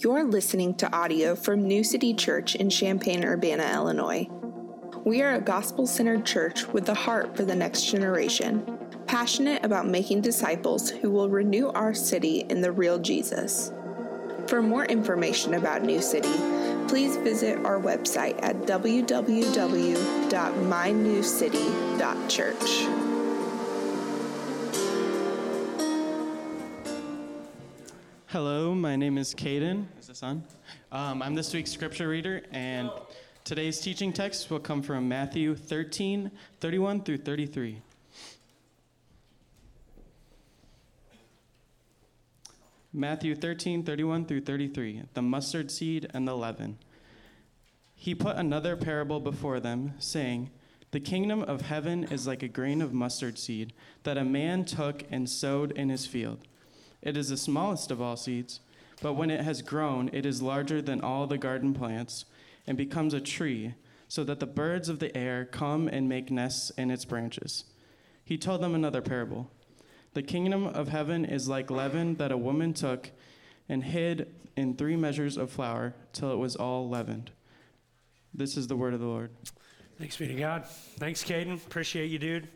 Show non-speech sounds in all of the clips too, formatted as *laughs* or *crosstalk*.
You're listening to audio from New City Church in Champaign, Urbana, Illinois. We are a gospel centered church with a heart for the next generation, passionate about making disciples who will renew our city in the real Jesus. For more information about New City, please visit our website at www.mynewcity.church. Hello, my name is Caden. Is this on? Um, I'm this week's scripture reader, and today's teaching text will come from Matthew 13, 31 through 33. Matthew 13, 31 through 33, the mustard seed and the leaven. He put another parable before them, saying, The kingdom of heaven is like a grain of mustard seed that a man took and sowed in his field. It is the smallest of all seeds, but when it has grown, it is larger than all the garden plants and becomes a tree, so that the birds of the air come and make nests in its branches. He told them another parable. The kingdom of heaven is like leaven that a woman took and hid in three measures of flour till it was all leavened. This is the word of the Lord. Thanks be to God. Thanks, Caden. Appreciate you, dude.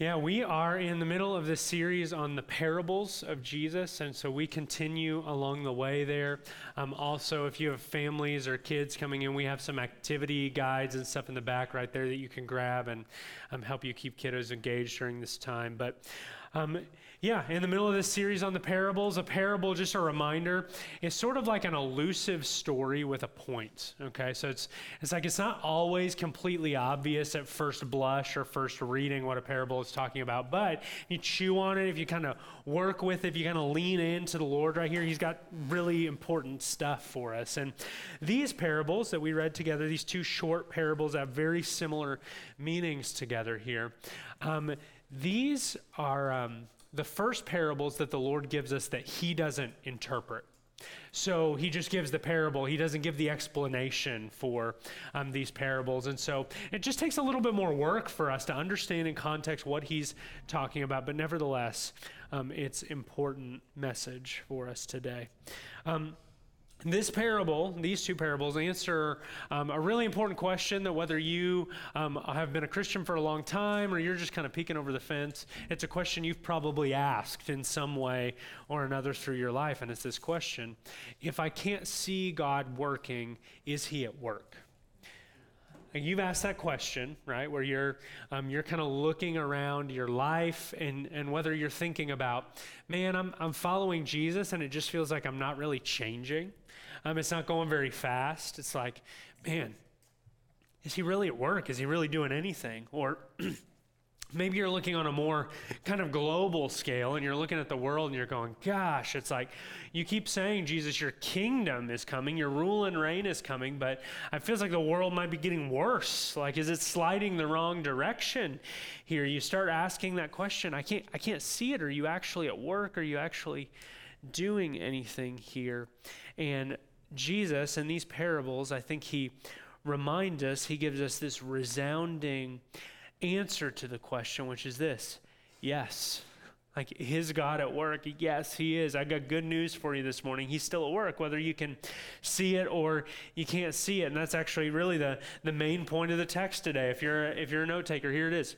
Yeah, we are in the middle of this series on the parables of Jesus, and so we continue along the way there. Um, also, if you have families or kids coming in, we have some activity guides and stuff in the back right there that you can grab and um, help you keep kiddos engaged during this time. But um, yeah, in the middle of this series on the parables, a parable, just a reminder, is sort of like an elusive story with a point. Okay, so it's it's like it's not always completely obvious at first blush or first reading what a parable is talking about, but you chew on it, if you kind of work with it, if you kind of lean into the Lord right here, He's got really important stuff for us. And these parables that we read together, these two short parables, have very similar meanings together here. Um, these are. Um, the first parables that the Lord gives us that He doesn't interpret. So he just gives the parable. He doesn't give the explanation for um, these parables. And so it just takes a little bit more work for us to understand in context what he's talking about. But nevertheless, um, it's important message for us today. Um, this parable, these two parables, answer um, a really important question that whether you um, have been a Christian for a long time or you're just kind of peeking over the fence, it's a question you've probably asked in some way or another through your life. And it's this question If I can't see God working, is He at work? And you've asked that question, right? Where you're um, you're kind of looking around your life and and whether you're thinking about, man, I'm I'm following Jesus and it just feels like I'm not really changing. Um, it's not going very fast. It's like, man, is he really at work? Is he really doing anything? Or *clears throat* maybe you're looking on a more kind of global scale and you're looking at the world and you're going, gosh, it's like you keep saying, Jesus, your kingdom is coming, your rule and reign is coming, but it feels like the world might be getting worse. Like, is it sliding the wrong direction here? You start asking that question. I can't, I can't see it. Are you actually at work? Are you actually doing anything here? And Jesus, in these parables, I think he reminds us, he gives us this resounding answer to the question, which is this yes. Like, is God at work? Yes, He is. I got good news for you this morning. He's still at work, whether you can see it or you can't see it. And that's actually really the, the main point of the text today. If you're, if you're a note taker, here it is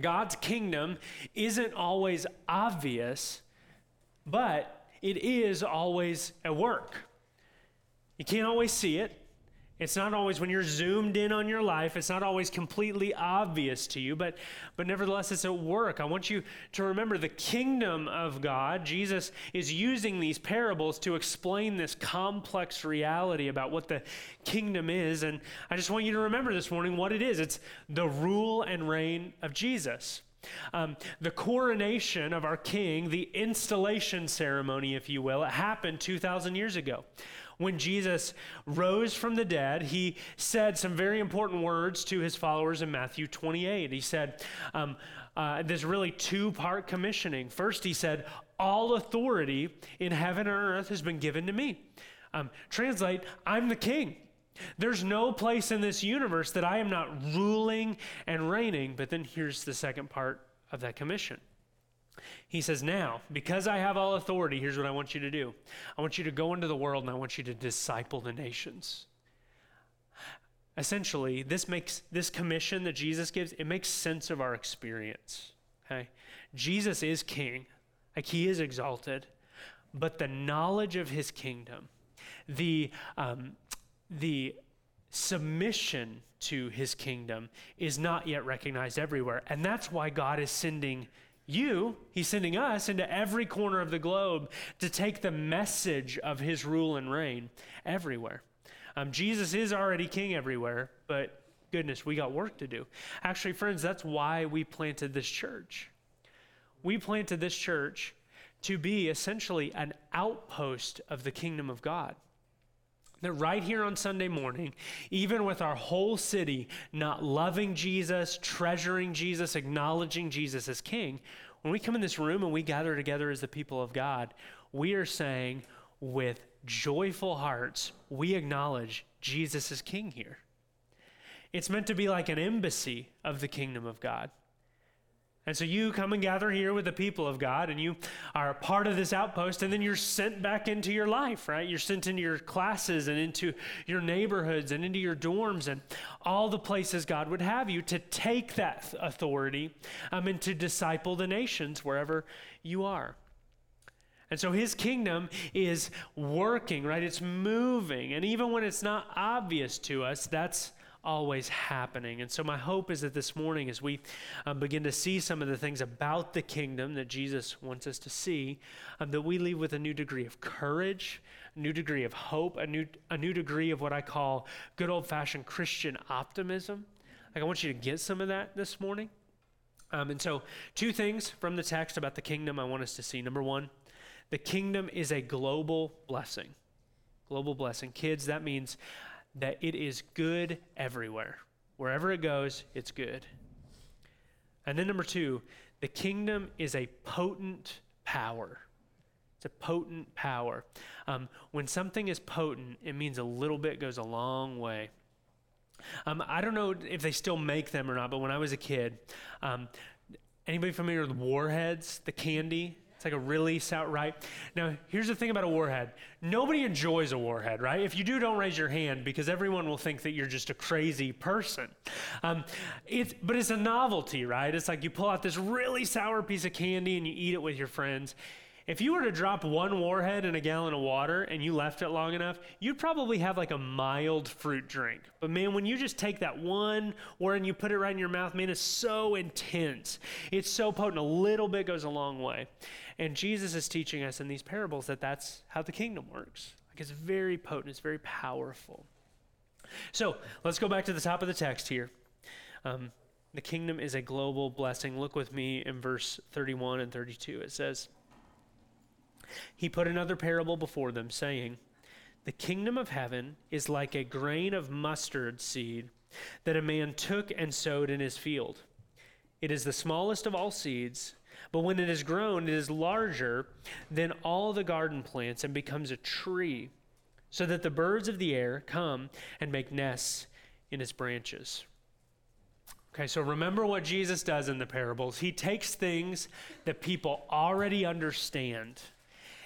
God's kingdom isn't always obvious, but it is always at work. You can't always see it. It's not always when you're zoomed in on your life, it's not always completely obvious to you, but, but nevertheless, it's at work. I want you to remember the kingdom of God. Jesus is using these parables to explain this complex reality about what the kingdom is. And I just want you to remember this morning what it is it's the rule and reign of Jesus. Um, the coronation of our king, the installation ceremony, if you will, it happened 2,000 years ago when Jesus rose from the dead, he said some very important words to his followers in Matthew 28. He said, um, uh, there's really two part commissioning. First, he said, All authority in heaven and earth has been given to me. Um, translate, I'm the king. There's no place in this universe that I am not ruling and reigning. But then here's the second part of that commission He says, Now, because I have all authority, here's what I want you to do I want you to go into the world and I want you to disciple the nations. Essentially, this makes this commission that Jesus gives, it makes sense of our experience. Okay? Jesus is king, like he is exalted, but the knowledge of his kingdom, the um, the submission to his kingdom is not yet recognized everywhere. And that's why God is sending you, he's sending us into every corner of the globe to take the message of his rule and reign everywhere. Um, Jesus is already king everywhere, but goodness, we got work to do. Actually, friends, that's why we planted this church. We planted this church to be essentially an outpost of the kingdom of God. That right here on Sunday morning, even with our whole city not loving Jesus, treasuring Jesus, acknowledging Jesus as King, when we come in this room and we gather together as the people of God, we are saying with joyful hearts, we acknowledge Jesus is King here. It's meant to be like an embassy of the kingdom of God. And so you come and gather here with the people of God, and you are a part of this outpost, and then you're sent back into your life, right? You're sent into your classes and into your neighborhoods and into your dorms and all the places God would have you to take that authority um, and to disciple the nations wherever you are. And so his kingdom is working, right? It's moving. And even when it's not obvious to us, that's always happening. And so, my hope is that this morning, as we um, begin to see some of the things about the kingdom that Jesus wants us to see, um, that we leave with a new degree of courage, a new degree of hope, a new, a new degree of what I call good old fashioned Christian optimism. Like, I want you to get some of that this morning. Um, and so, two things from the text about the kingdom I want us to see. Number one, the kingdom is a global blessing. Global blessing. Kids, that means that it is good everywhere. Wherever it goes, it's good. And then, number two, the kingdom is a potent power. It's a potent power. Um, when something is potent, it means a little bit goes a long way. Um, I don't know if they still make them or not, but when I was a kid, um, anybody familiar with Warheads, the candy? It's like a really sour, right? Now, here's the thing about a warhead. Nobody enjoys a warhead, right? If you do, don't raise your hand because everyone will think that you're just a crazy person. Um, it's, but it's a novelty, right? It's like you pull out this really sour piece of candy and you eat it with your friends. If you were to drop one warhead in a gallon of water and you left it long enough, you'd probably have like a mild fruit drink. But man, when you just take that one or and you put it right in your mouth, man, it's so intense. It's so potent. A little bit goes a long way. And Jesus is teaching us in these parables that that's how the kingdom works. Like it's very potent, it's very powerful. So let's go back to the top of the text here. Um, the kingdom is a global blessing. Look with me in verse 31 and 32. It says, He put another parable before them, saying, The kingdom of heaven is like a grain of mustard seed that a man took and sowed in his field. It is the smallest of all seeds but when it is grown, it is larger than all the garden plants and becomes a tree, so that the birds of the air come and make nests in its branches. Okay, so remember what Jesus does in the parables. He takes things that people already understand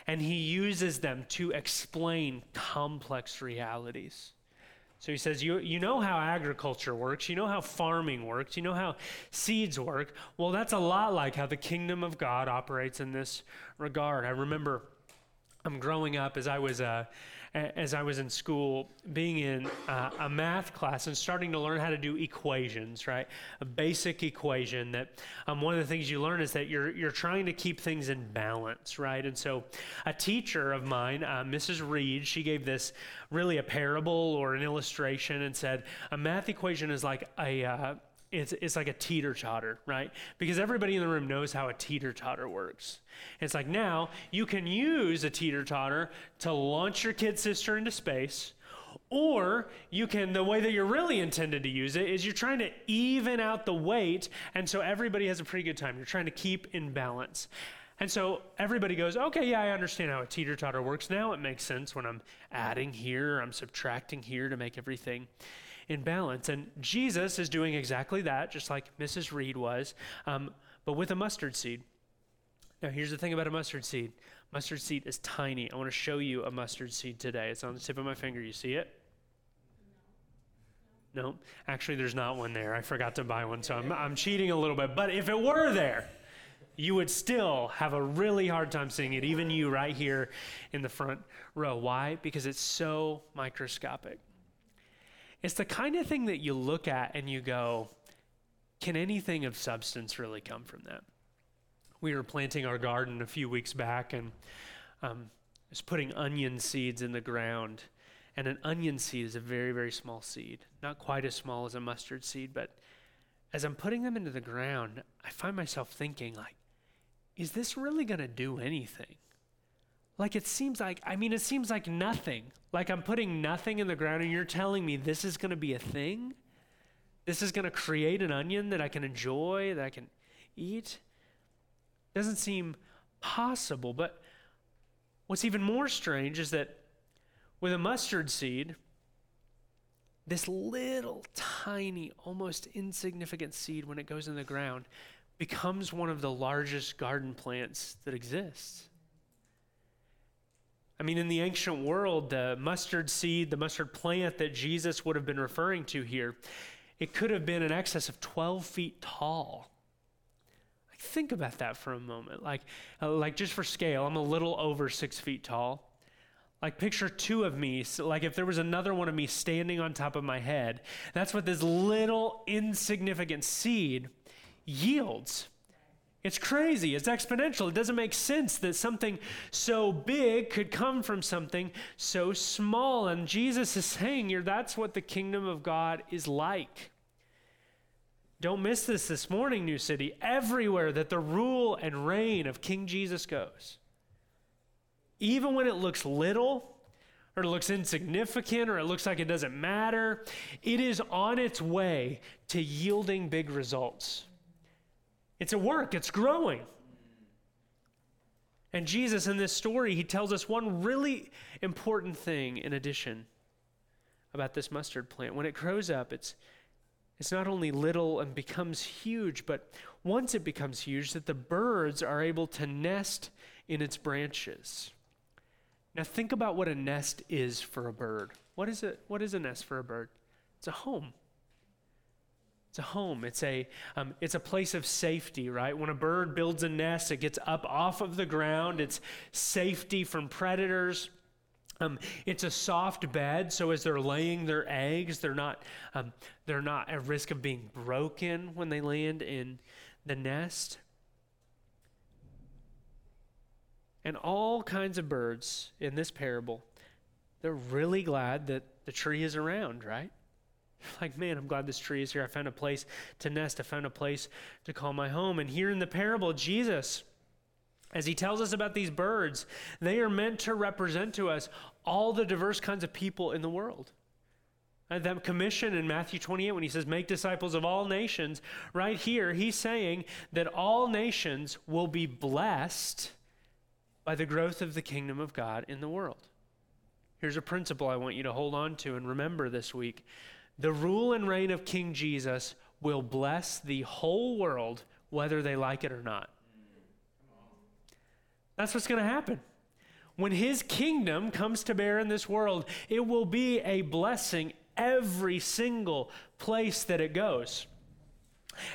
and he uses them to explain complex realities. So he says, you, you know how agriculture works, you know how farming works, you know how seeds work. Well, that's a lot like how the kingdom of God operates in this regard. I remember I'm um, growing up as I was uh, as I was in school, being in uh, a math class and starting to learn how to do equations, right? A basic equation that um, one of the things you learn is that you're, you're trying to keep things in balance, right? And so a teacher of mine, uh, Mrs. Reed, she gave this really a parable or an illustration and said, a math equation is like a, uh, it's, it's like a teeter totter, right? Because everybody in the room knows how a teeter totter works. It's like now you can use a teeter totter to launch your kid sister into space, or you can, the way that you're really intended to use it is you're trying to even out the weight, and so everybody has a pretty good time. You're trying to keep in balance. And so everybody goes, okay, yeah, I understand how a teeter totter works. Now it makes sense when I'm adding here, I'm subtracting here to make everything in balance. And Jesus is doing exactly that, just like Mrs. Reed was, um, but with a mustard seed. Now, here's the thing about a mustard seed mustard seed is tiny. I want to show you a mustard seed today. It's on the tip of my finger. You see it? No, actually, there's not one there. I forgot to buy one, so I'm, I'm cheating a little bit. But if it were there, you would still have a really hard time seeing it, even you right here in the front row. Why? Because it's so microscopic. It's the kind of thing that you look at and you go, can anything of substance really come from that? We were planting our garden a few weeks back and um, was putting onion seeds in the ground. And an onion seed is a very, very small seed, not quite as small as a mustard seed, but as I'm putting them into the ground, I find myself thinking, like, is this really going to do anything? Like it seems like, I mean, it seems like nothing. Like I'm putting nothing in the ground and you're telling me this is going to be a thing? This is going to create an onion that I can enjoy, that I can eat? Doesn't seem possible. But what's even more strange is that with a mustard seed, this little tiny, almost insignificant seed, when it goes in the ground, becomes one of the largest garden plants that exists. I mean, in the ancient world, the mustard seed, the mustard plant that Jesus would have been referring to here, it could have been in excess of 12 feet tall. Like, think about that for a moment. Like, uh, like just for scale, I'm a little over six feet tall. Like, picture two of me. So like, if there was another one of me standing on top of my head, that's what this little insignificant seed yields. It's crazy. It's exponential. It doesn't make sense that something so big could come from something so small. And Jesus is saying here that's what the kingdom of God is like. Don't miss this this morning, New City. Everywhere that the rule and reign of King Jesus goes, even when it looks little, or it looks insignificant, or it looks like it doesn't matter, it is on its way to yielding big results. It's a work, it's growing. And Jesus, in this story, he tells us one really important thing in addition about this mustard plant. When it grows up, it's, it's not only little and becomes huge, but once it becomes huge, that the birds are able to nest in its branches. Now, think about what a nest is for a bird. What is, it, what is a nest for a bird? It's a home. It's a home. It's a, um, it's a place of safety, right? When a bird builds a nest, it gets up off of the ground. It's safety from predators. Um, it's a soft bed, so as they're laying their eggs, they're not, um, they're not at risk of being broken when they land in the nest. And all kinds of birds in this parable, they're really glad that the tree is around, right? *laughs* like, man, I'm glad this tree is here. I found a place to nest. I found a place to call my home. And here in the parable, Jesus, as he tells us about these birds, they are meant to represent to us all the diverse kinds of people in the world. And that commission in Matthew 28, when he says, Make disciples of all nations, right here, he's saying that all nations will be blessed by the growth of the kingdom of God in the world. Here's a principle I want you to hold on to and remember this week the rule and reign of King Jesus will bless the whole world, whether they like it or not. That's what's going to happen. When his kingdom comes to bear in this world, it will be a blessing every single place that it goes.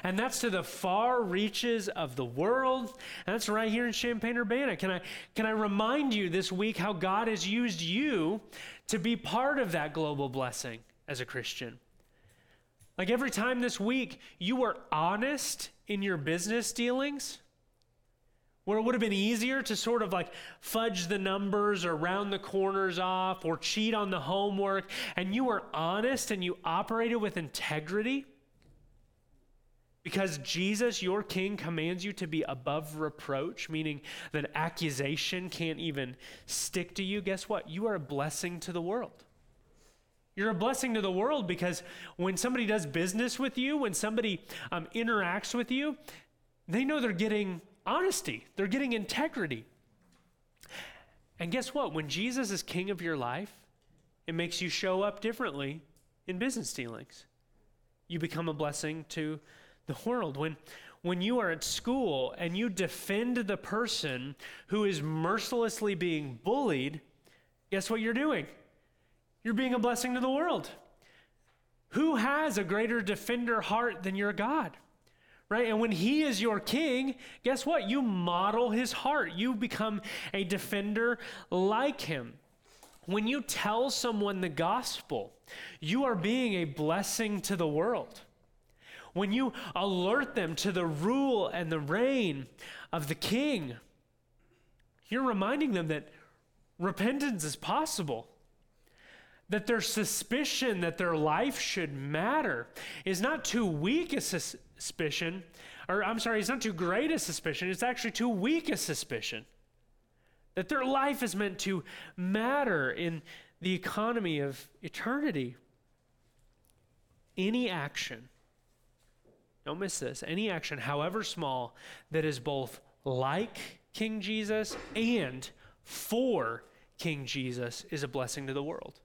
And that's to the far reaches of the world. And that's right here in Champaign Urbana. Can I, can I remind you this week how God has used you to be part of that global blessing? As a Christian. Like every time this week you were honest in your business dealings, where it would have been easier to sort of like fudge the numbers or round the corners off or cheat on the homework, and you were honest and you operated with integrity. Because Jesus, your King, commands you to be above reproach, meaning that accusation can't even stick to you. Guess what? You are a blessing to the world. You're a blessing to the world because when somebody does business with you, when somebody um, interacts with you, they know they're getting honesty, they're getting integrity. And guess what? When Jesus is king of your life, it makes you show up differently in business dealings. You become a blessing to the world. When, when you are at school and you defend the person who is mercilessly being bullied, guess what you're doing? You're being a blessing to the world. Who has a greater defender heart than your God? Right? And when he is your king, guess what? You model his heart. You become a defender like him. When you tell someone the gospel, you are being a blessing to the world. When you alert them to the rule and the reign of the king, you're reminding them that repentance is possible that their suspicion that their life should matter is not too weak a suspicion, or I'm sorry, it's not too great a suspicion, it's actually too weak a suspicion. That their life is meant to matter in the economy of eternity. Any action, don't miss this, any action, however small, that is both like King Jesus and for King Jesus is a blessing to the world.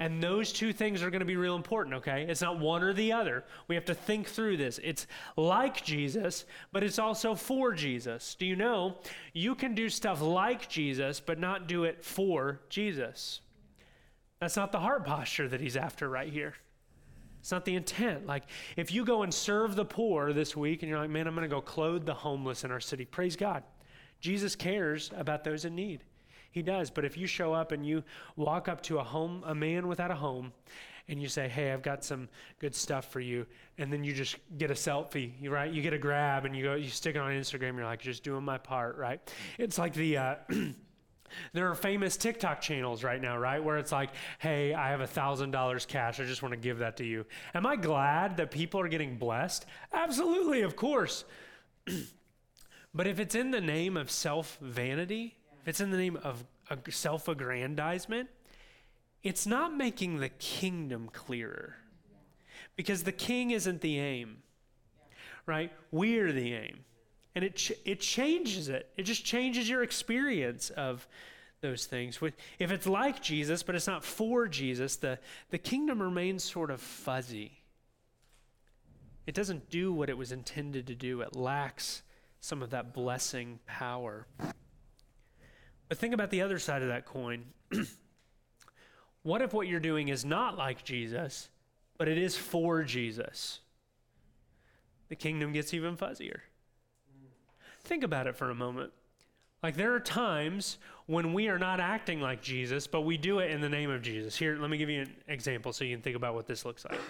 And those two things are going to be real important, okay? It's not one or the other. We have to think through this. It's like Jesus, but it's also for Jesus. Do you know you can do stuff like Jesus, but not do it for Jesus? That's not the heart posture that he's after right here. It's not the intent. Like, if you go and serve the poor this week and you're like, man, I'm going to go clothe the homeless in our city, praise God. Jesus cares about those in need. He does. But if you show up and you walk up to a home, a man without a home, and you say, "Hey, I've got some good stuff for you," and then you just get a selfie, right? You get a grab and you go, you stick it on Instagram. You're like, "Just doing my part," right? It's like the. Uh, *clears throat* there are famous TikTok channels right now, right? Where it's like, hey, I have a $1,000 cash. I just want to give that to you. Am I glad that people are getting blessed? Absolutely, of course. *clears throat* but if it's in the name of self vanity, if it's in the name of self aggrandizement, it's not making the kingdom clearer. Because the king isn't the aim, right? We're the aim. And it, ch- it changes it. It just changes your experience of those things. If it's like Jesus, but it's not for Jesus, the, the kingdom remains sort of fuzzy. It doesn't do what it was intended to do, it lacks some of that blessing power. But think about the other side of that coin. *clears throat* what if what you're doing is not like Jesus, but it is for Jesus? The kingdom gets even fuzzier. Think about it for a moment. Like there are times when we are not acting like Jesus, but we do it in the name of Jesus. Here, let me give you an example so you can think about what this looks like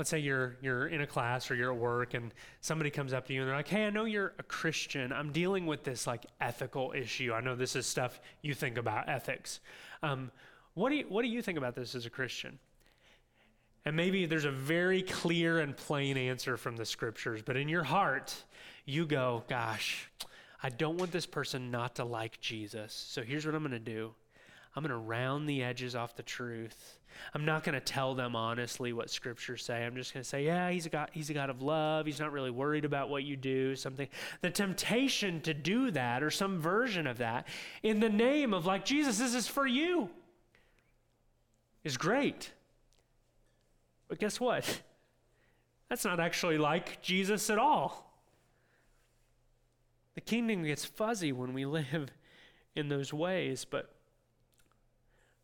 let's say you're you're in a class or you're at work and somebody comes up to you and they're like hey i know you're a christian. I'm dealing with this like ethical issue. I know this is stuff you think about ethics. Um, what do you what do you think about this as a christian? And maybe there's a very clear and plain answer from the scriptures but in your heart you go gosh i don't want this person not to like jesus. So here's what i'm going to do i'm going to round the edges off the truth I'm not going to tell them honestly what scriptures say. I'm just going to say, yeah, he's a God, he's a God of love. He's not really worried about what you do, something. The temptation to do that or some version of that in the name of like Jesus, this is for you is great. But guess what? That's not actually like Jesus at all. The kingdom gets fuzzy when we *laughs* live in those ways, but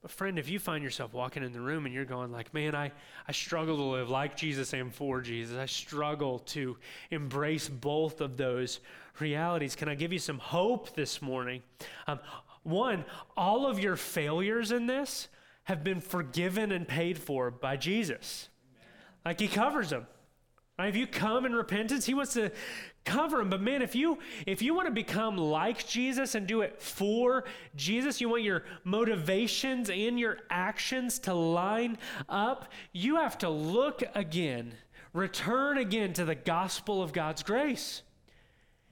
but friend, if you find yourself walking in the room and you're going like, man, I, I struggle to live like Jesus and for Jesus. I struggle to embrace both of those realities. Can I give you some hope this morning? Um, one, all of your failures in this have been forgiven and paid for by Jesus. Like he covers them. Right? If you come in repentance, he wants to cover them. But man, if you if you want to become like Jesus and do it for Jesus, you want your motivations and your actions to line up, you have to look again, return again to the gospel of God's grace.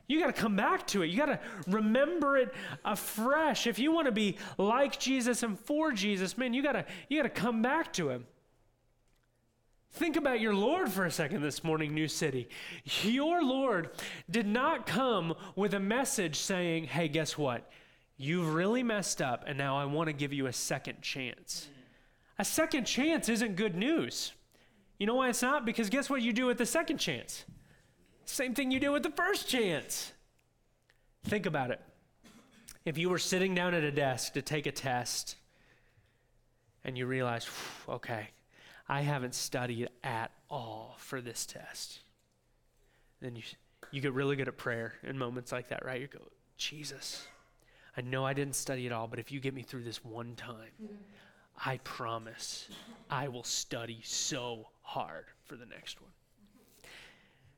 You got to come back to it. You got to remember it afresh. If you want to be like Jesus and for Jesus, man, you got to you got to come back to him. Think about your Lord for a second this morning, New City. Your Lord did not come with a message saying, hey, guess what? You've really messed up, and now I want to give you a second chance. A second chance isn't good news. You know why it's not? Because guess what you do with the second chance? Same thing you did with the first chance. Think about it. If you were sitting down at a desk to take a test and you realize, okay, I haven't studied at all for this test, then you, you get really good at prayer in moments like that, right? You go, Jesus, I know I didn't study at all, but if you get me through this one time, I promise I will study so hard for the next one.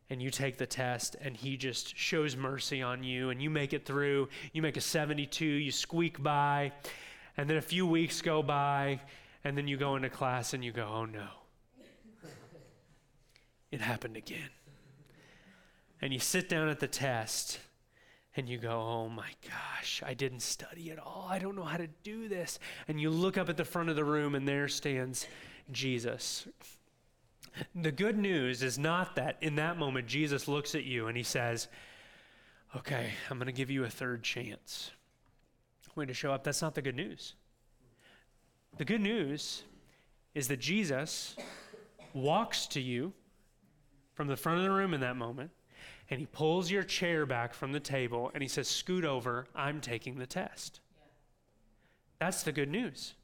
And you take the test, and he just shows mercy on you, and you make it through. You make a 72, you squeak by, and then a few weeks go by, and then you go into class and you go, oh no. It happened again. And you sit down at the test, and you go, oh my gosh, I didn't study at all. I don't know how to do this. And you look up at the front of the room, and there stands Jesus. The good news is not that in that moment Jesus looks at you and he says, Okay, I'm going to give you a third chance. Going to show up. That's not the good news. The good news is that Jesus walks to you from the front of the room in that moment and he pulls your chair back from the table and he says, Scoot over, I'm taking the test. That's the good news.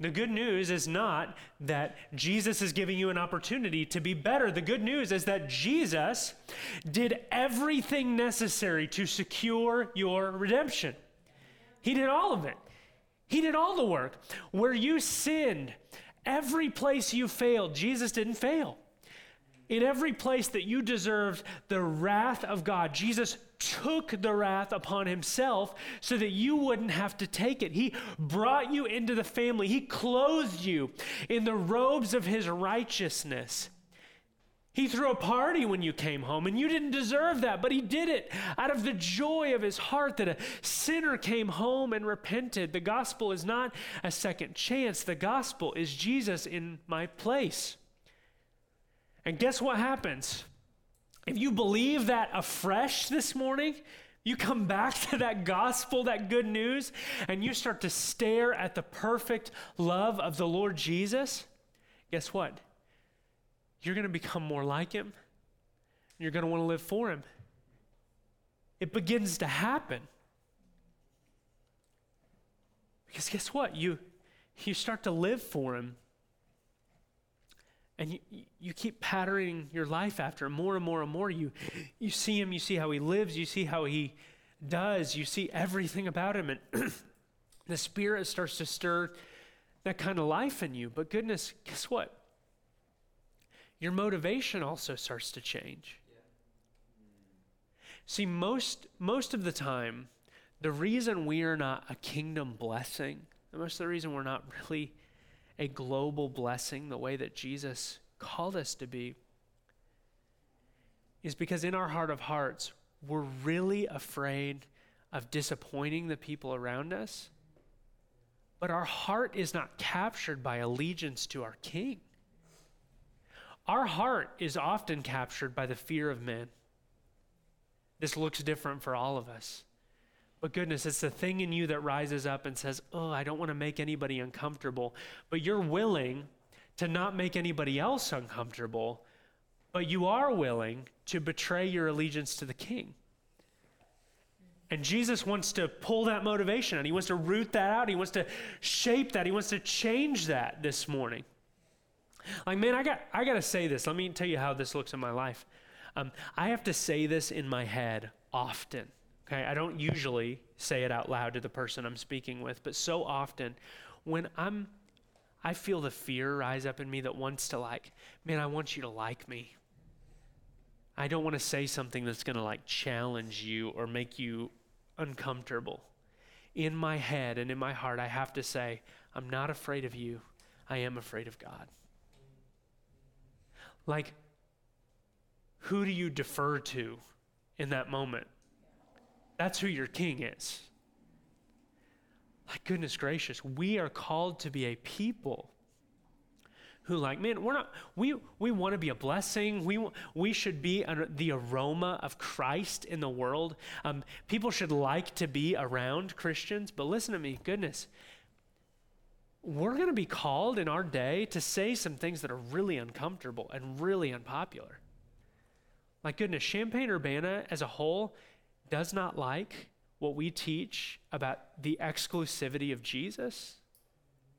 The good news is not that Jesus is giving you an opportunity to be better. The good news is that Jesus did everything necessary to secure your redemption. He did all of it. He did all the work. Where you sinned, every place you failed, Jesus didn't fail. In every place that you deserved the wrath of God, Jesus took the wrath upon himself so that you wouldn't have to take it. He brought you into the family, He clothed you in the robes of His righteousness. He threw a party when you came home, and you didn't deserve that, but He did it out of the joy of His heart that a sinner came home and repented. The gospel is not a second chance, the gospel is Jesus in my place. And guess what happens? If you believe that afresh this morning, you come back *laughs* to that gospel, that good news, and you start to stare at the perfect love of the Lord Jesus, guess what? You're going to become more like him. You're going to want to live for him. It begins to happen. Because guess what? You, you start to live for him and you, you keep patterning your life after him more and more and more. You, you see him, you see how he lives, you see how he does, you see everything about him, and *clears throat* the Spirit starts to stir that kind of life in you. But goodness, guess what? Your motivation also starts to change. See, most, most of the time, the reason we are not a kingdom blessing, the most of the reason we're not really a global blessing the way that Jesus called us to be is because in our heart of hearts, we're really afraid of disappointing the people around us. But our heart is not captured by allegiance to our king. Our heart is often captured by the fear of men. This looks different for all of us. But goodness, it's the thing in you that rises up and says, Oh, I don't want to make anybody uncomfortable. But you're willing to not make anybody else uncomfortable, but you are willing to betray your allegiance to the king. And Jesus wants to pull that motivation and he wants to root that out. He wants to shape that. He wants to change that this morning. Like, man, I got, I got to say this. Let me tell you how this looks in my life. Um, I have to say this in my head often. Okay, I don't usually say it out loud to the person I'm speaking with, but so often when I'm I feel the fear rise up in me that wants to like, man, I want you to like me. I don't want to say something that's going to like challenge you or make you uncomfortable. In my head and in my heart, I have to say, I'm not afraid of you. I am afraid of God. Like, who do you defer to in that moment? That's who your king is. Like, goodness gracious, we are called to be a people who like man we're not we we want to be a blessing we we should be the aroma of christ in the world um, people should like to be around christians but listen to me goodness we're going to be called in our day to say some things that are really uncomfortable and really unpopular My goodness, Champaign Urbana as a whole does not like what we teach about the exclusivity of Jesus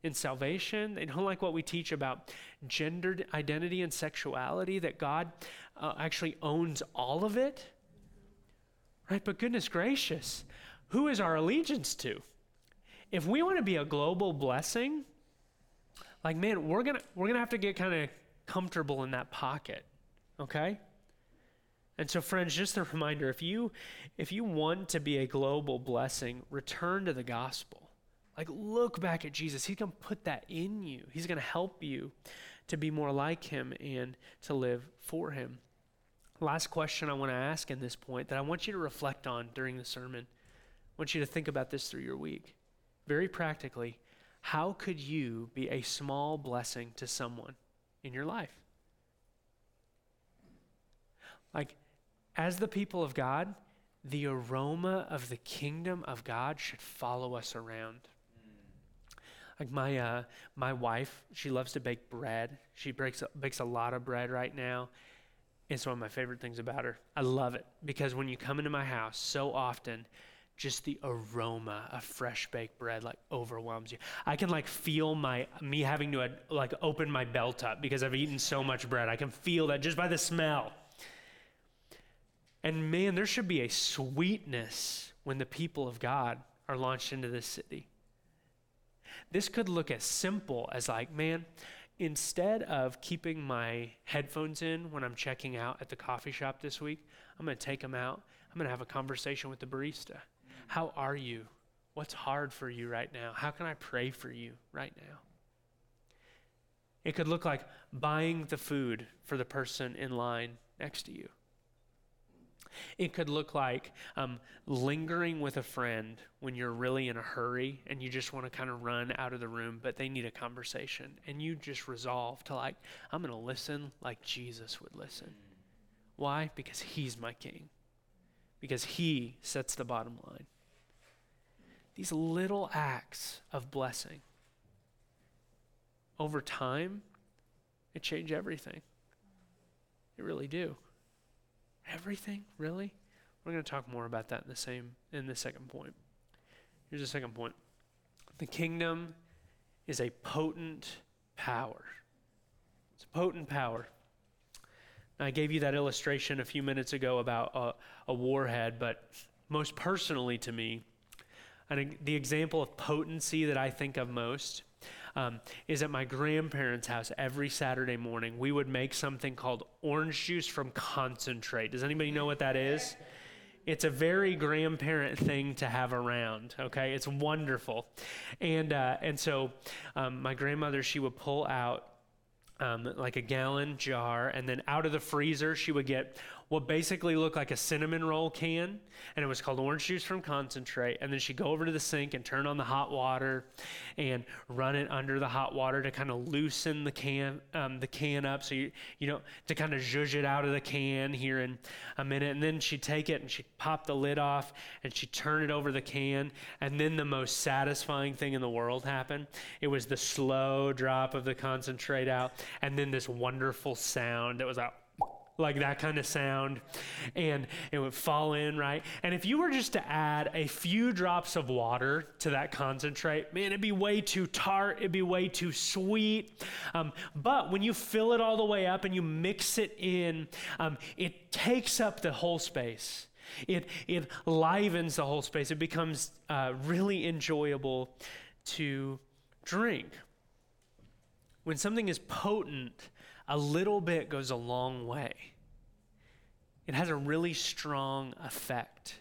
in salvation. They don't like what we teach about gendered identity and sexuality, that God uh, actually owns all of it. Right? But goodness gracious, who is our allegiance to? If we want to be a global blessing, like man, we're gonna we're gonna have to get kind of comfortable in that pocket. Okay? And so friends, just a reminder, if you if you want to be a global blessing, return to the gospel. Like look back at Jesus. He's going to put that in you. He's going to help you to be more like him and to live for him. Last question I want to ask in this point that I want you to reflect on during the sermon. I want you to think about this through your week. Very practically, how could you be a small blessing to someone in your life? Like, as the people of God, the aroma of the kingdom of God should follow us around. Like my uh, my wife, she loves to bake bread. She bakes bakes a lot of bread right now. It's one of my favorite things about her. I love it because when you come into my house, so often, just the aroma of fresh baked bread like overwhelms you. I can like feel my me having to uh, like open my belt up because I've eaten so much bread. I can feel that just by the smell. And man, there should be a sweetness when the people of God are launched into this city. This could look as simple as like, man, instead of keeping my headphones in when I'm checking out at the coffee shop this week, I'm going to take them out. I'm going to have a conversation with the barista. How are you? What's hard for you right now? How can I pray for you right now? It could look like buying the food for the person in line next to you. It could look like um, lingering with a friend when you're really in a hurry and you just want to kind of run out of the room, but they need a conversation. And you just resolve to, like, I'm going to listen like Jesus would listen. Why? Because he's my king, because he sets the bottom line. These little acts of blessing, over time, it change everything. It really do. Everything? Really? We're going to talk more about that in the same in the second point. Here's the second point. The kingdom is a potent power. It's a potent power. Now, I gave you that illustration a few minutes ago about a, a warhead, but most personally to me, and the example of potency that I think of most um, is at my grandparents' house every Saturday morning. We would make something called orange juice from concentrate. Does anybody know what that is? It's a very grandparent thing to have around. Okay, it's wonderful, and uh, and so um, my grandmother she would pull out um, like a gallon jar, and then out of the freezer, she would get what basically looked like a cinnamon roll can, and it was called orange juice from concentrate. And then she'd go over to the sink and turn on the hot water, and run it under the hot water to kind of loosen the can, um, the can up, so you you know to kind of zhuzh it out of the can here in a minute. And then she'd take it and she'd pop the lid off, and she'd turn it over the can, and then the most satisfying thing in the world happened. It was the slow drop of the concentrate out, and then this wonderful sound that was like like that kind of sound, and it would fall in, right? And if you were just to add a few drops of water to that concentrate, man, it'd be way too tart, it'd be way too sweet. Um, but when you fill it all the way up and you mix it in, um, it takes up the whole space. It, it livens the whole space. It becomes uh, really enjoyable to drink. When something is potent, a little bit goes a long way. It has a really strong effect.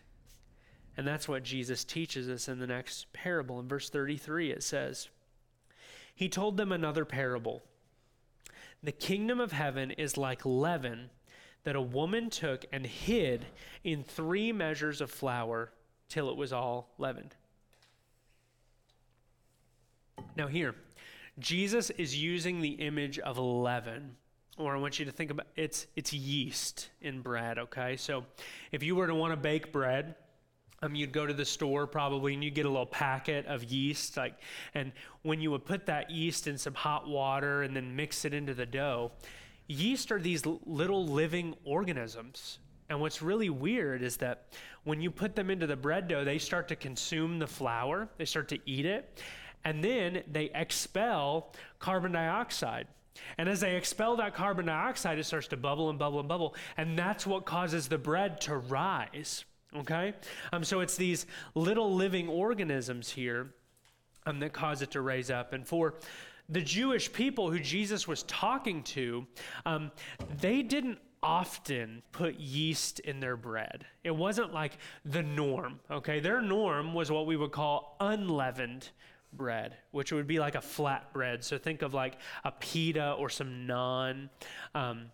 And that's what Jesus teaches us in the next parable. In verse 33, it says, He told them another parable. The kingdom of heaven is like leaven that a woman took and hid in three measures of flour till it was all leavened. Now, here, Jesus is using the image of leaven, or I want you to think about it's it's yeast in bread. Okay, so if you were to want to bake bread, um, you'd go to the store probably and you get a little packet of yeast, like, and when you would put that yeast in some hot water and then mix it into the dough, yeast are these little living organisms. And what's really weird is that when you put them into the bread dough, they start to consume the flour, they start to eat it, and then they expel carbon dioxide. And as they expel that carbon dioxide, it starts to bubble and bubble and bubble. And that's what causes the bread to rise. Okay? Um, so it's these little living organisms here um, that cause it to raise up. And for the Jewish people who Jesus was talking to, um, they didn't often put yeast in their bread. It wasn't like the norm, okay? Their norm was what we would call unleavened bread, which would be like a flat bread. So think of like a pita or some naan. Um,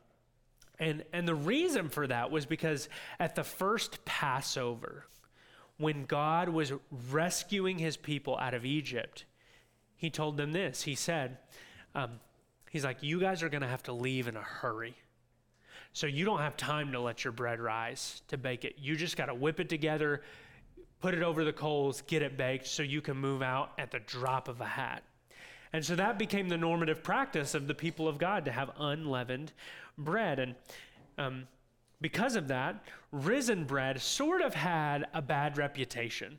and, and the reason for that was because at the first Passover, when God was rescuing his people out of Egypt, he told them this. He said, um, He's like, You guys are going to have to leave in a hurry. So you don't have time to let your bread rise to bake it. You just got to whip it together, put it over the coals, get it baked so you can move out at the drop of a hat. And so that became the normative practice of the people of God to have unleavened bread. And um, because of that, risen bread sort of had a bad reputation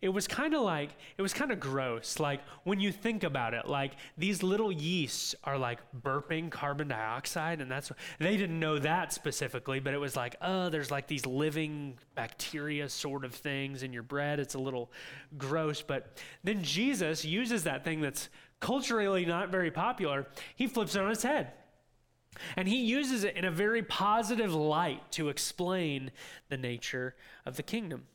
it was kind of like it was kind of gross like when you think about it like these little yeasts are like burping carbon dioxide and that's they didn't know that specifically but it was like oh there's like these living bacteria sort of things in your bread. It's a little gross but then jesus uses that thing that's culturally not very popular. He flips it on its head. And he uses it in a very positive light to explain the nature of the kingdom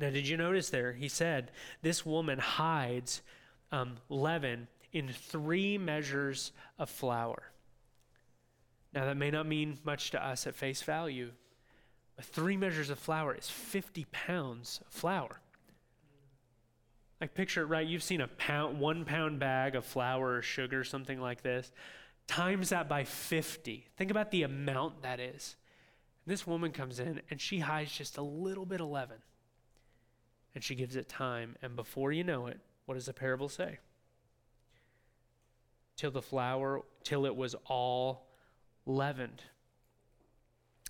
now, did you notice there? He said, This woman hides um, leaven in three measures of flour. Now, that may not mean much to us at face value, but three measures of flour is 50 pounds of flour. Like, picture it right. You've seen a pound, one pound bag of flour or sugar, something like this. Times that by 50. Think about the amount that is. And this woman comes in and she hides just a little bit of leaven and she gives it time. And before you know it, what does the parable say? Till the flour, till it was all leavened.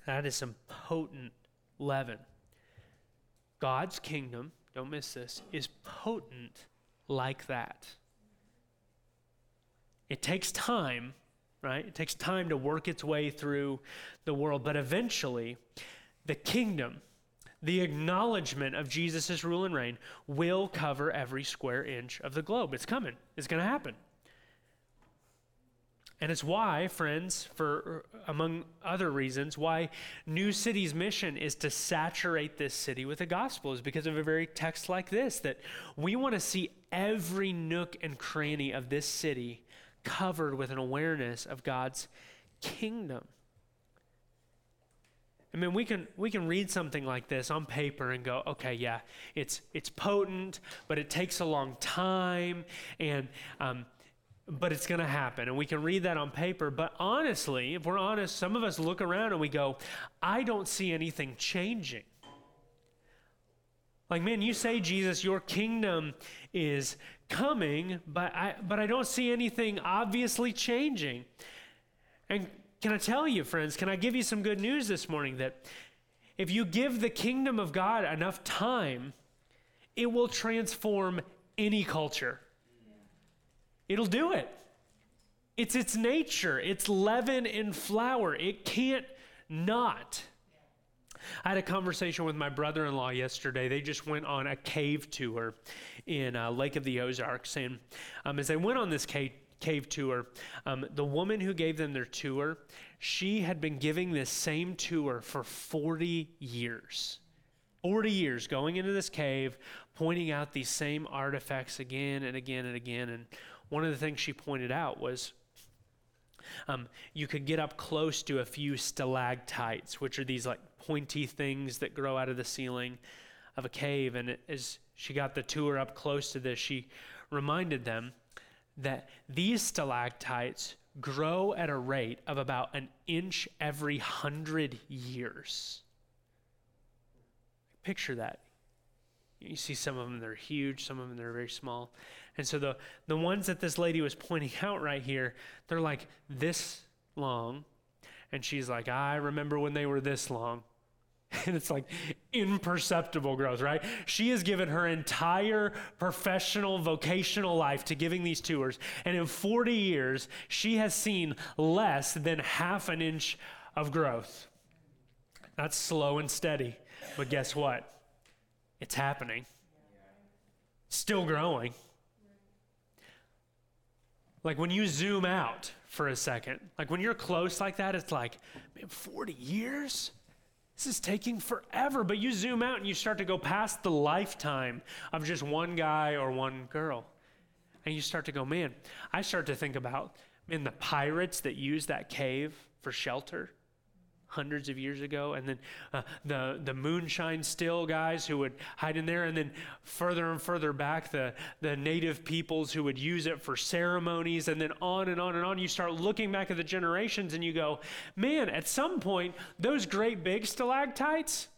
That is some potent leaven. God's kingdom, don't miss this, is potent like that. It takes time, right? It takes time to work its way through the world, but eventually, the kingdom the acknowledgement of Jesus' rule and reign will cover every square inch of the globe. It's coming, it's going to happen. And it's why, friends, for among other reasons, why New City's mission is to saturate this city with the gospel is because of a very text like this that we want to see every nook and cranny of this city covered with an awareness of God's kingdom. I mean, we can we can read something like this on paper and go, okay, yeah, it's it's potent, but it takes a long time, and um, but it's going to happen, and we can read that on paper. But honestly, if we're honest, some of us look around and we go, I don't see anything changing. Like, man, you say Jesus, your kingdom is coming, but I but I don't see anything obviously changing. And can I tell you, friends, can I give you some good news this morning that if you give the kingdom of God enough time, it will transform any culture. It'll do it. It's its nature. It's leaven and flour. It can't not. I had a conversation with my brother in law yesterday. They just went on a cave tour in uh, Lake of the Ozarks. And um, as they went on this cave, cave tour. Um, the woman who gave them their tour, she had been giving this same tour for 40 years. 40 years going into this cave, pointing out these same artifacts again and again and again. And one of the things she pointed out was um, you could get up close to a few stalactites, which are these like pointy things that grow out of the ceiling of a cave. And as she got the tour up close to this, she reminded them that these stalactites grow at a rate of about an inch every hundred years. Picture that. You see some of them, they're huge, some of them, they're very small. And so the, the ones that this lady was pointing *laughs* out right here, they're like this, long. And she's like, I remember when they were this long. *laughs* And it's like imperceptible growth, right? She has given her entire professional, vocational life to giving these tours. And in 40 years, she has seen less than half an inch of growth. That's slow and steady. But guess what? It's happening. Still growing. Like when you zoom out for a second, like when you're close like that, it's like, man, 40 years? This is taking forever. But you zoom out and you start to go past the lifetime of just one guy or one girl. And you start to go, man, I start to think about, man, the pirates that use that cave for shelter hundreds of years ago, and then uh, the the moonshine still guys who would hide in there, and then further and further back the the native peoples who would use it for ceremonies, and then on and on and on. You start looking back at the generations, and you go, man, at some point those great big stalactites,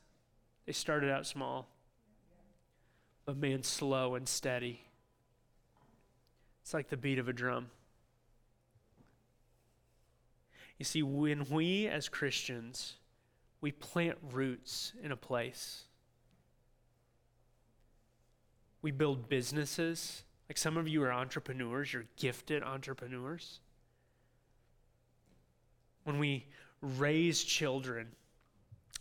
they started out small, but man, slow and steady. It's like the beat of a drum. You see, when we as Christians, we plant roots in a place, we build businesses. Like some of you are entrepreneurs, you're gifted entrepreneurs. When we raise children,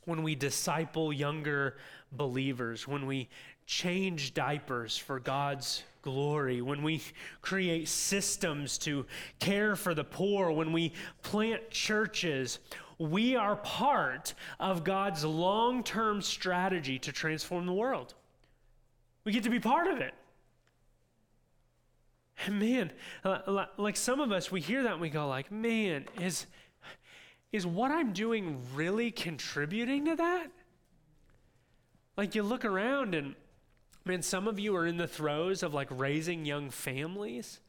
when we disciple younger believers, when we change diapers for God's glory, when we create systems to care for the poor, when we plant churches, we are part of God's long term strategy to transform the world. We get to be part of it. And man, uh, like some of us, we hear that and we go like, man, is, is what I'm doing really contributing to that? Like you look around and Man, some of you are in the throes of like raising young families,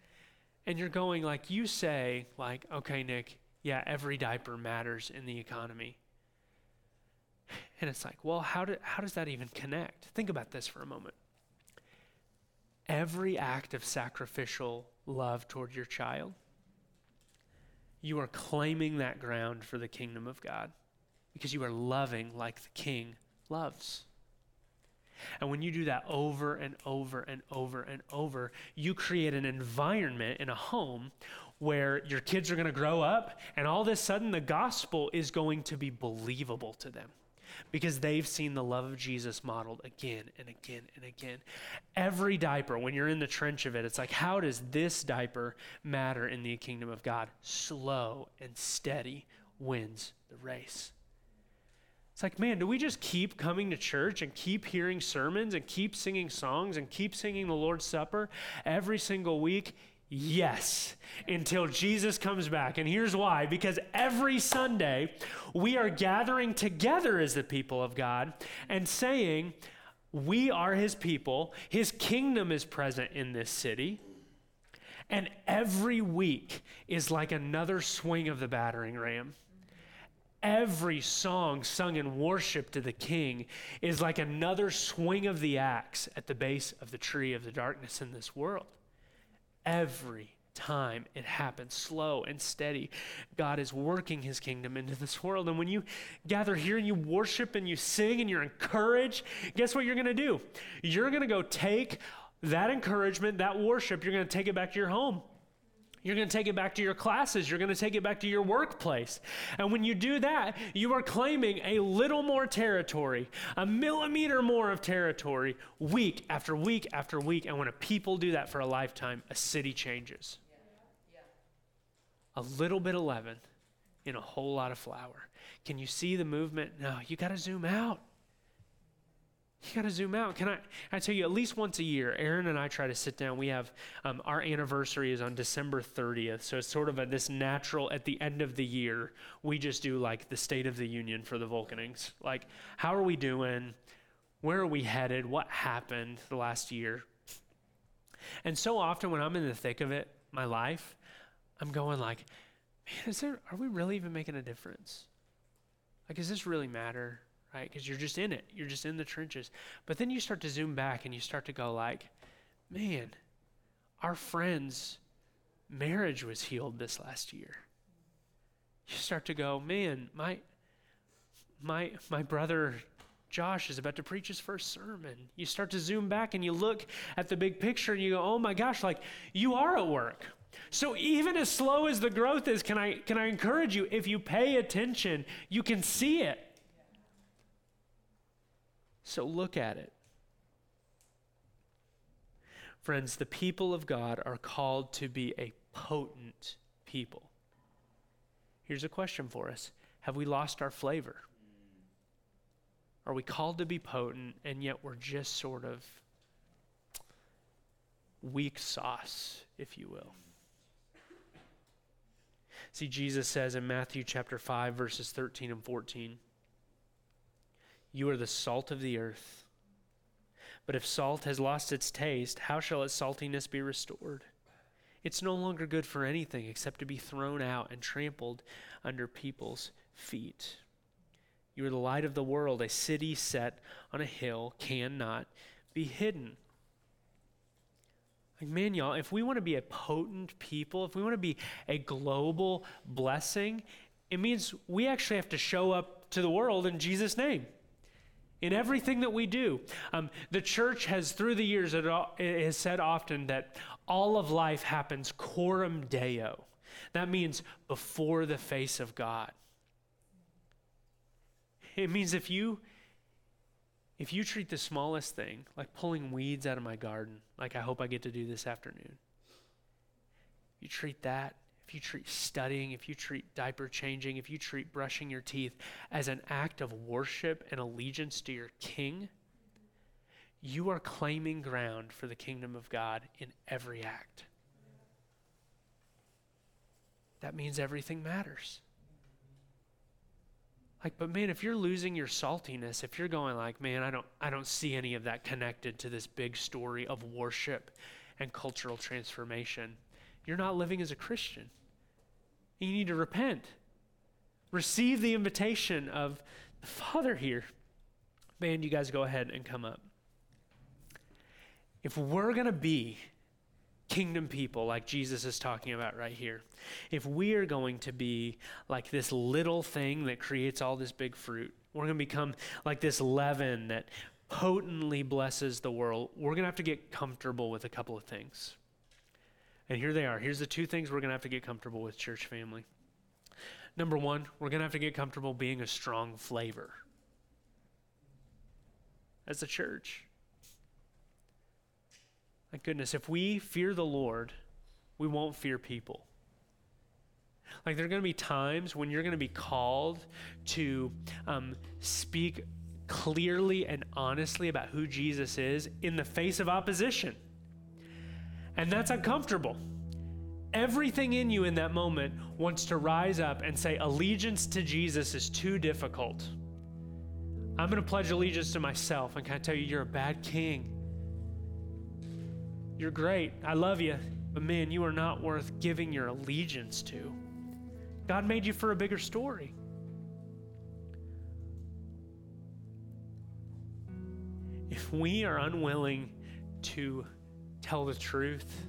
and you're going like, you say, like, okay, Nick, yeah, every diaper matters in the economy. And it's like, well, how, do, how does that even connect? Think about this for a moment. Every act of sacrificial love toward your child, you are claiming that ground for the kingdom of God because you are loving like the king loves. And when you do that over and over and over and over, you create an environment in a home where your kids are going to grow up, and all of a sudden the gospel is going to be believable to them because they've seen the love of Jesus modeled again and again and again. Every diaper, when you're in the trench of it, it's like, how does this diaper matter in the kingdom of God? Slow and steady wins the race. It's like, man, do we just keep coming to church and keep hearing sermons and keep singing songs and keep singing the Lord's Supper every single week? Yes, until Jesus comes back. And here's why because every Sunday we are gathering together as the people of God and saying, We are his people, his kingdom is present in this city. And every week is like another swing of the battering ram every song sung in worship to the king is like another swing of the axe at the base of the tree of the darkness in this world. Every time it happens, slow and steady, God is working his kingdom into this world. And when you gather here and you worship and you sing and you're encouraged, guess what you're going to do? You're going to go take that encouragement, that worship, you're going to take it back to your home. You're going to take it back to your classes. You're going to take it back to your workplace. And when you do that, you are claiming a little more territory, a millimeter more of territory, week after week after week. And when a people do that for a lifetime, a city changes. A little bit of leaven in a whole lot of flour. Can you see the movement? No, you got to zoom out. You got to zoom out. Can I? I tell you, at least once a year, Aaron and I try to sit down. We have um, our anniversary is on December 30th, so it's sort of a, this natural. At the end of the year, we just do like the State of the Union for the Volkenings. Like, how are we doing? Where are we headed? What happened the last year? And so often, when I'm in the thick of it, my life, I'm going like, man, is there? Are we really even making a difference? Like, does this really matter? Right? Because you're just in it. You're just in the trenches. But then you start to zoom back and you start to go like, man, our friend's marriage was healed this last year. You start to go, man, my my my brother Josh is about to preach his first sermon. You start to zoom back and you look at the big picture and you go, "Oh my gosh, like you are at work." So even as slow as the growth is, can I can I encourage you if you pay attention, you can see it. So look at it. Friends, the people of God are called to be a potent people. Here's a question for us Have we lost our flavor? Are we called to be potent, and yet we're just sort of weak sauce, if you will? See, Jesus says in Matthew chapter 5, verses 13 and 14, You are the salt of the earth. But if salt has lost its taste, how shall its saltiness be restored? It's no longer good for anything except to be thrown out and trampled under people's feet. You are the light of the world. A city set on a hill cannot be hidden. Like, man, y'all, if we want to be a potent people, if we want to be a global blessing, it means we actually have to show up to the world in Jesus' name in everything that we do. Um, the church has, through the years, it, it has said often that all of life happens coram deo. That means before the face of God. It means if you if you treat the smallest thing, like pulling weeds out of my garden, like I hope I get to do this afternoon, you treat that, if you treat studying, if you treat diaper changing, if you treat brushing your teeth as an act of worship and allegiance to your king, you are claiming ground for the kingdom of God in every act. That means everything matters. Like, but man, if you're losing your saltiness, if you're going like, man, I don't, I don't see any of that connected to this big story of worship and cultural transformation, you're not living as a Christian. You need to repent. Receive the invitation of the Father here. Man, you guys go ahead and come up. If we're going to be kingdom people like Jesus is talking about right here, if we are going to be like this little thing that creates all this big fruit, we're going to become like this leaven that potently blesses the world, we're going to have to get comfortable with a couple of things. And here they are. Here's the two things we're going to have to get comfortable with, church family. Number one, we're going to have to get comfortable being a strong flavor as a church. My goodness, if we fear the Lord, we won't fear people. Like, there are going to be times when you're going to be called to um, speak clearly and honestly about who Jesus is in the face of opposition. And that's uncomfortable. Everything in you in that moment wants to rise up and say, allegiance to Jesus is too difficult. I'm going to pledge allegiance to myself. And can I tell you, you're a bad king. You're great. I love you. But man, you are not worth giving your allegiance to. God made you for a bigger story. If we are unwilling to tell the truth,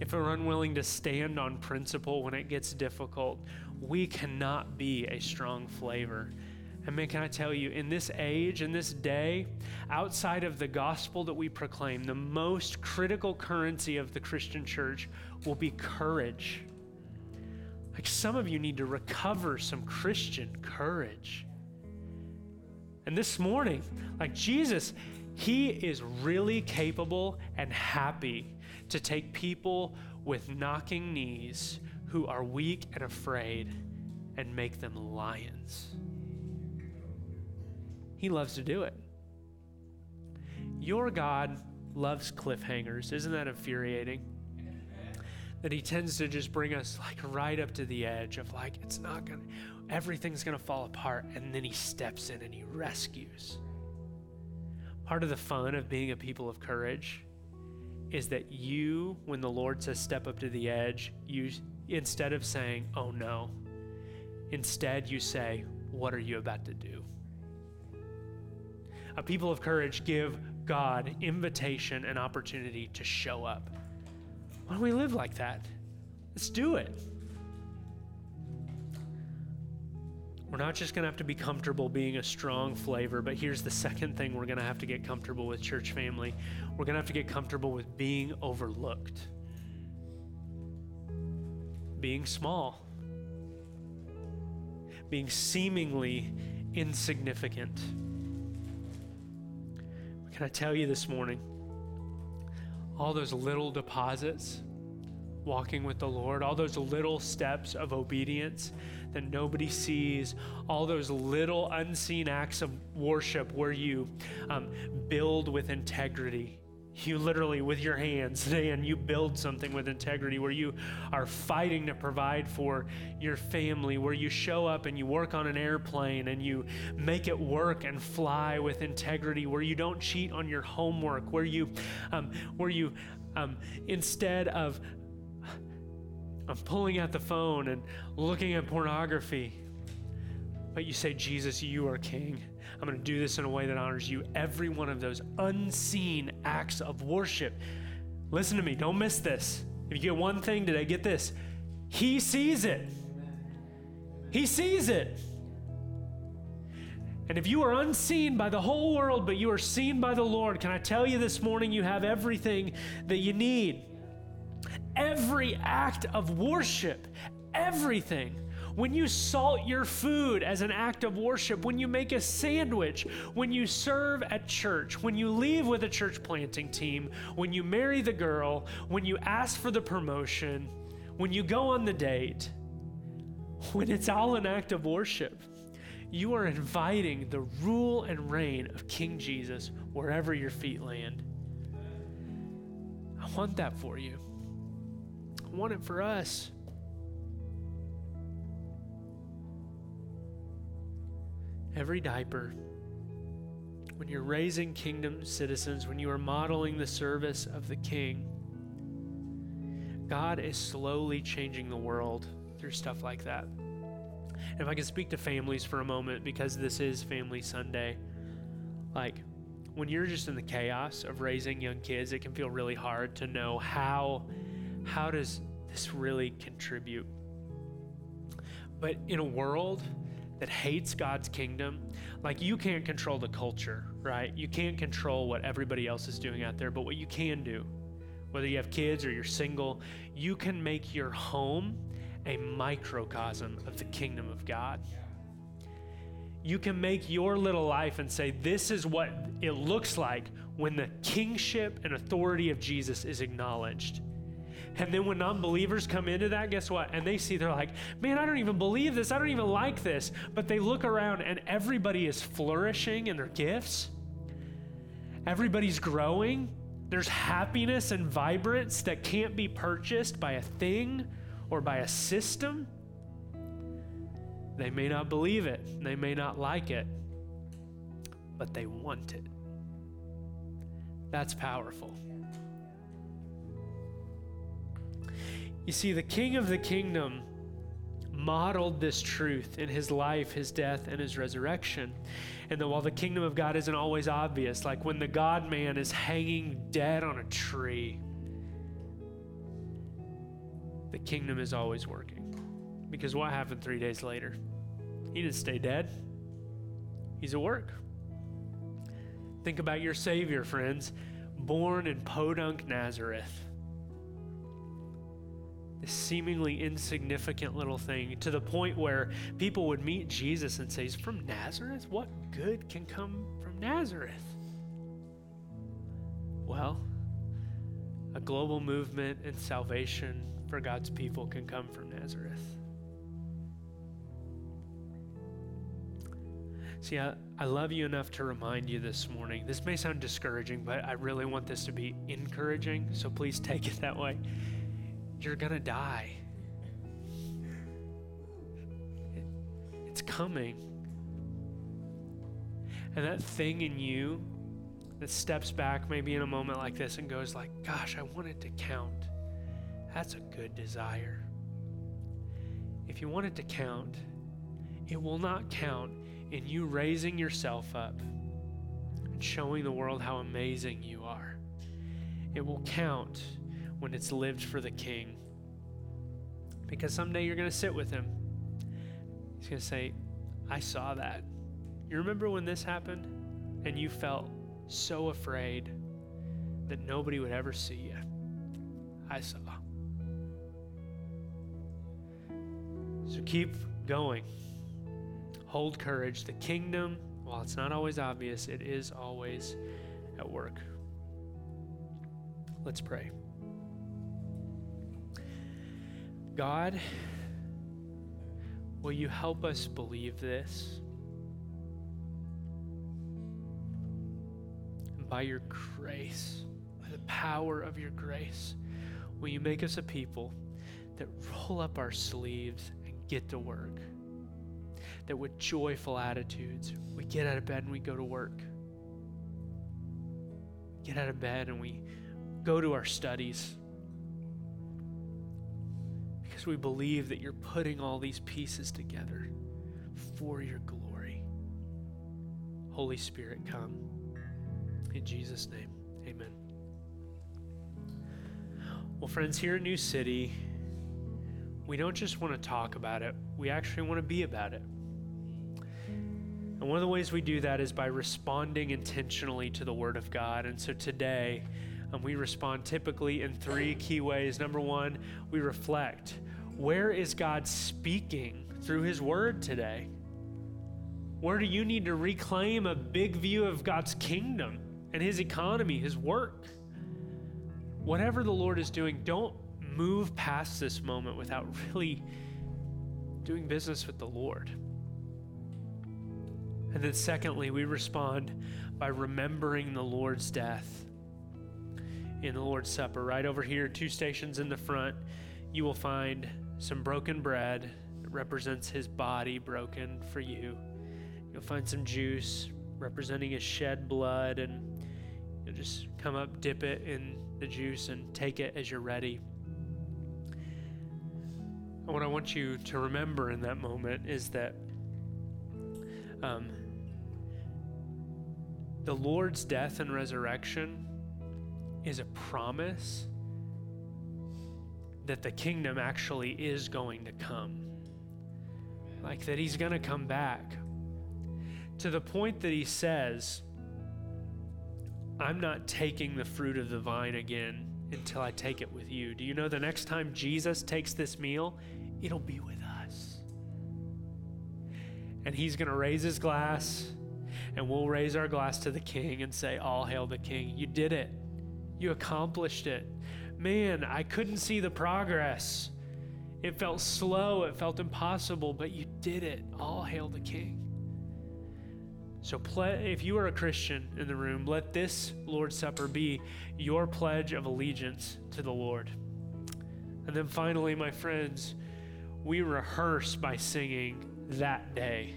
if we're unwilling to stand on principle when it gets difficult, we cannot be a strong flavor. And man, can I tell you, in this age, in this day, outside of the gospel that we proclaim, the most critical currency of the Christian church will be courage. Like some of you need to recover some Christian courage. And this morning, like Jesus, he is really capable and happy to take people with knocking knees who are weak and afraid and make them lions. He loves to do it. Your God loves cliffhangers. Isn't that infuriating? That he tends to just bring us like right up to the edge of like, it's not gonna, everything's gonna fall apart. And then he steps in and he rescues. Part of the fun of being a people of courage is that you, when the Lord says step up to the edge, you instead of saying, oh no, instead you say, what are you about to do? A people of courage give God invitation and opportunity to show up. Why don't we live like that? Let's do it. We're not just going to have to be comfortable being a strong flavor, but here's the second thing we're going to have to get comfortable with, church family. We're going to have to get comfortable with being overlooked, being small, being seemingly insignificant. Can I tell you this morning? All those little deposits walking with the Lord, all those little steps of obedience that nobody sees, all those little unseen acts of worship where you um, build with integrity. You literally, with your hands, *laughs* and you build something with integrity where you are fighting to provide for your family, where you show up and you work on an airplane and you make it work and fly with integrity, where you don't cheat on your homework, where you, um, where you, um, instead of of pulling out the phone and looking at pornography. But you say, Jesus, you are king. I'm going to do this in a way that honors you. Every one of those unseen acts of worship. Listen to me, don't miss this. If you get one thing today, get this. He sees it. He sees it. And if you are unseen by the whole world, but you are seen by the Lord, can I tell you this morning you have everything that you need? Every act of worship, everything. When you salt your food as an act of worship, when you make a sandwich, when you serve at church, when you leave with a church planting team, when you marry the girl, when you ask for the promotion, when you go on the date, when it's all an act of worship, you are inviting the rule and reign of King Jesus wherever your feet land. I want that for you want it for us. Every diaper, when you're raising kingdom citizens, when you are modeling the service of the king, God is slowly changing the world through stuff like that. If I can speak to families for a moment, because this is Family Sunday, like when you're just in the chaos of raising young kids, it can feel really hard to know how how does this really contribute? But in a world that hates God's kingdom, like you can't control the culture, right? You can't control what everybody else is doing out there, but what you can do, whether you have kids or you're single, you can make your home a microcosm of the kingdom of God. You can make your little life and say, This is what it looks like when the kingship and authority of Jesus is acknowledged. And then when non believers come into that, guess what? And they see, they're like, man, I don't even believe this. I don't even like this. But they look around and everybody is flourishing in their gifts, everybody's growing. There's happiness and vibrance that can't be purchased by a thing or by a system. They may not believe it, they may not like it, but they want it. That's powerful. You see, the King of the kingdom modeled this truth in his life, his death, and his resurrection. And that while the kingdom of God isn't always obvious, like when the God man is hanging dead on a tree, the kingdom is always working. Because what happened three days later? He didn't stay dead, he's at work. Think about your Savior, friends, born in Podunk, Nazareth seemingly insignificant little thing to the point where people would meet Jesus and say, He's from Nazareth? What good can come from Nazareth? Well, a global movement and salvation for God's people can come from Nazareth. See, I, I love you enough to remind you this morning. This may sound discouraging, but I really want this to be encouraging, so please *laughs* take it that way you're going to die. it's coming. And that thing in you that steps back maybe in a moment like this and goes like, "Gosh, I want it to count." That's a good desire. If you want it to count, it will not count in you raising yourself up and showing the world how amazing you are. It will count when it's lived for the King. Because someday you're going to sit with him. He's going to say, I saw that. You remember when this happened and you felt so afraid that nobody would ever see you? I saw. So keep going. Hold courage. The kingdom, while it's not always obvious, it is always at work. Let's pray. God, will you help us believe this? And by your grace, by the power of your grace, will you make us a people that roll up our sleeves and get to work? That with joyful attitudes, we get out of bed and we go to work. Get out of bed and we go to our studies because we believe that you're putting all these pieces together for your glory. Holy Spirit, come. In Jesus' name, amen. Well, friends, here in New City, we don't just want to talk about it, we actually want to be about it. And one of the ways we do that is by responding intentionally to the Word of God. And so today, um, we respond typically in three key ways. Number one, we reflect. Where is God speaking through His Word today? Where do you need to reclaim a big view of God's kingdom and His economy, His work? Whatever the Lord is doing, don't move past this moment without really doing business with the Lord. And then, secondly, we respond by remembering the Lord's death in the Lord's Supper. Right over here, two stations in the front, you will find some broken bread that represents his body broken for you. You'll find some juice representing his shed blood, and you'll just come up, dip it in the juice, and take it as you're ready. And what I want you to remember in that moment is that um, the Lord's death and resurrection is a promise that the kingdom actually is going to come. Like that he's going to come back. To the point that he says, I'm not taking the fruit of the vine again until I take it with you. Do you know the next time Jesus takes this meal, it'll be with us. And he's going to raise his glass, and we'll raise our glass to the king and say, All hail the king. You did it. You accomplished it. Man, I couldn't see the progress. It felt slow, it felt impossible, but you did it. All hail the King. So, if you are a Christian in the room, let this Lord's Supper be your pledge of allegiance to the Lord. And then finally, my friends, we rehearse by singing that day.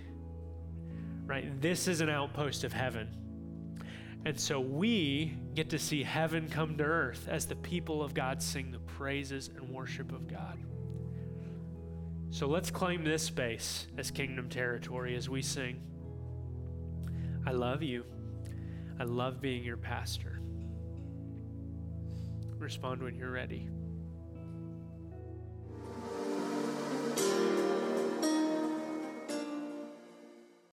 Right? This is an outpost of heaven. And so we get to see heaven come to earth as the people of God sing the praises and worship of God. So let's claim this space as kingdom territory as we sing. I love you. I love being your pastor. Respond when you're ready.